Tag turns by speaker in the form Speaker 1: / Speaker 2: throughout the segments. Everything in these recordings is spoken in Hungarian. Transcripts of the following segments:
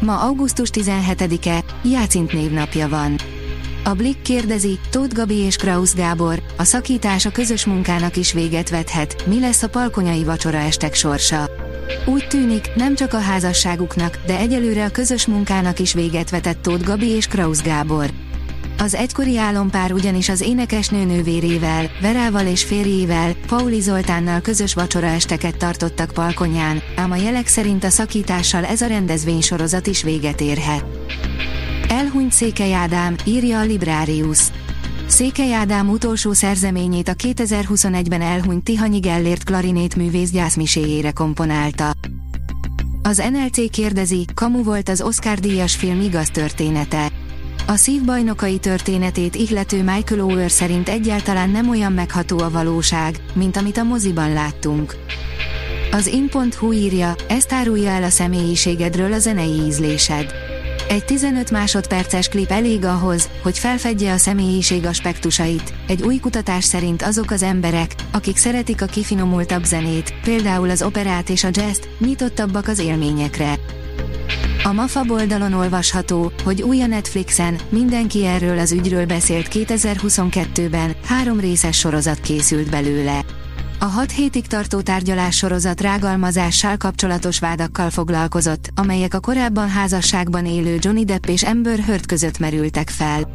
Speaker 1: Ma augusztus 17-e, Jácint névnapja van. A Blick kérdezi, Tóth Gabi és Krausz Gábor, a szakítás a közös munkának is véget vethet, mi lesz a palkonyai vacsora estek sorsa. Úgy tűnik, nem csak a házasságuknak, de egyelőre a közös munkának is véget vetett Tóth Gabi és Krausz Gábor. Az egykori álompár ugyanis az énekesnő nővérével, Verával és férjével, Pauli Zoltánnal közös esteket tartottak Palkonyán, ám a jelek szerint a szakítással ez a rendezvénysorozat is véget érhet. Elhunyt Székely Ádám, írja a Librarius. Székely Ádám utolsó szerzeményét a 2021-ben elhunyt Tihanyi Gellért klarinét művész gyászmiséjére komponálta. Az NLC kérdezi, kamu volt az Oscar-díjas film igaz története. A szívbajnokai történetét ihlető Michael Ower szerint egyáltalán nem olyan megható a valóság, mint amit a moziban láttunk. Az in.hu írja, ezt árulja el a személyiségedről a zenei ízlésed. Egy 15 másodperces klip elég ahhoz, hogy felfedje a személyiség aspektusait. Egy új kutatás szerint azok az emberek, akik szeretik a kifinomultabb zenét, például az operát és a jazzt, nyitottabbak az élményekre. A MAFA oldalon olvasható, hogy új a Netflixen, mindenki erről az ügyről beszélt 2022-ben, három részes sorozat készült belőle. A hat hétig tartó tárgyalás sorozat rágalmazással kapcsolatos vádakkal foglalkozott, amelyek a korábban házasságban élő Johnny Depp és Amber Heard között merültek fel.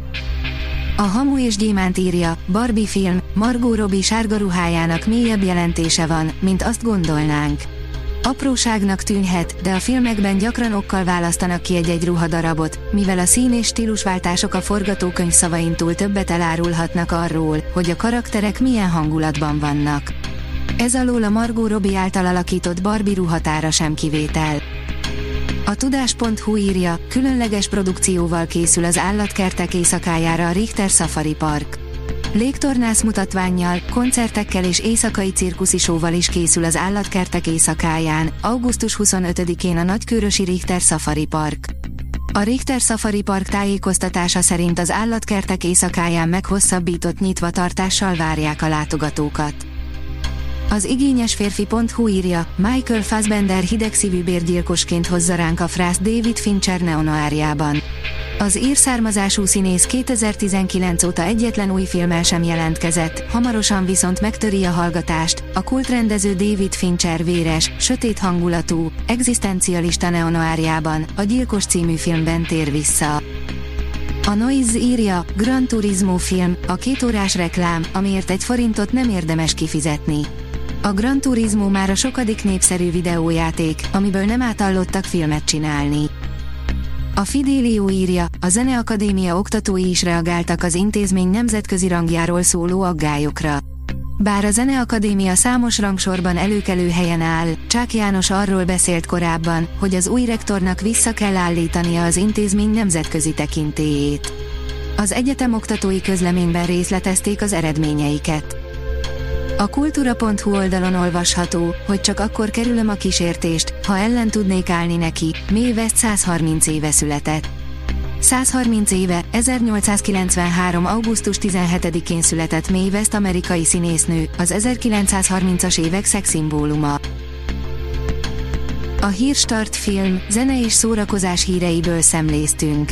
Speaker 1: A Hamu és Gyémánt írja, Barbie film, Margot Robbie sárga ruhájának mélyebb jelentése van, mint azt gondolnánk. Apróságnak tűnhet, de a filmekben gyakran okkal választanak ki egy-egy ruhadarabot, mivel a szín és stílusváltások a forgatókönyv szavain túl többet elárulhatnak arról, hogy a karakterek milyen hangulatban vannak. Ez alól a Margot Robbie által alakított Barbie ruhatára sem kivétel. A tudás.hu írja, különleges produkcióval készül az állatkertek éjszakájára a Richter Safari Park. Légtornász mutatványjal, koncertekkel és éjszakai cirkuszisóval is készül az állatkertek éjszakáján, augusztus 25-én a Nagykőrösi Richter Safari Park. A Richter Safari Park tájékoztatása szerint az állatkertek éjszakáján meghosszabbított nyitvatartással várják a látogatókat. Az igényes férfi.hu írja, Michael Fassbender hidegszívű bérgyilkosként hozza ránk a frász David Fincher neonoárjában. Az ír származású színész 2019 óta egyetlen új filmmel sem jelentkezett, hamarosan viszont megtöri a hallgatást, a kultrendező David Fincher véres, sötét hangulatú, egzisztencialista neonoárjában, a Gyilkos című filmben tér vissza. A Noise írja, Gran Turismo film, a kétórás reklám, amiért egy forintot nem érdemes kifizetni. A Gran Turismo már a sokadik népszerű videójáték, amiből nem átallottak filmet csinálni. A Fidelio írja, a Zeneakadémia oktatói is reagáltak az intézmény nemzetközi rangjáról szóló aggályokra. Bár a Zeneakadémia számos rangsorban előkelő helyen áll, Csák János arról beszélt korábban, hogy az új rektornak vissza kell állítania az intézmény nemzetközi tekintélyét. Az egyetem oktatói közleményben részletezték az eredményeiket. A kultúra.hu oldalon olvasható, hogy csak akkor kerülöm a kísértést, ha ellen tudnék állni neki, May West 130 éve született. 130 éve, 1893. augusztus 17-én született Mae West amerikai színésznő, az 1930-as évek szexszimbóluma. A Hírstart film, zene és szórakozás híreiből szemléztünk.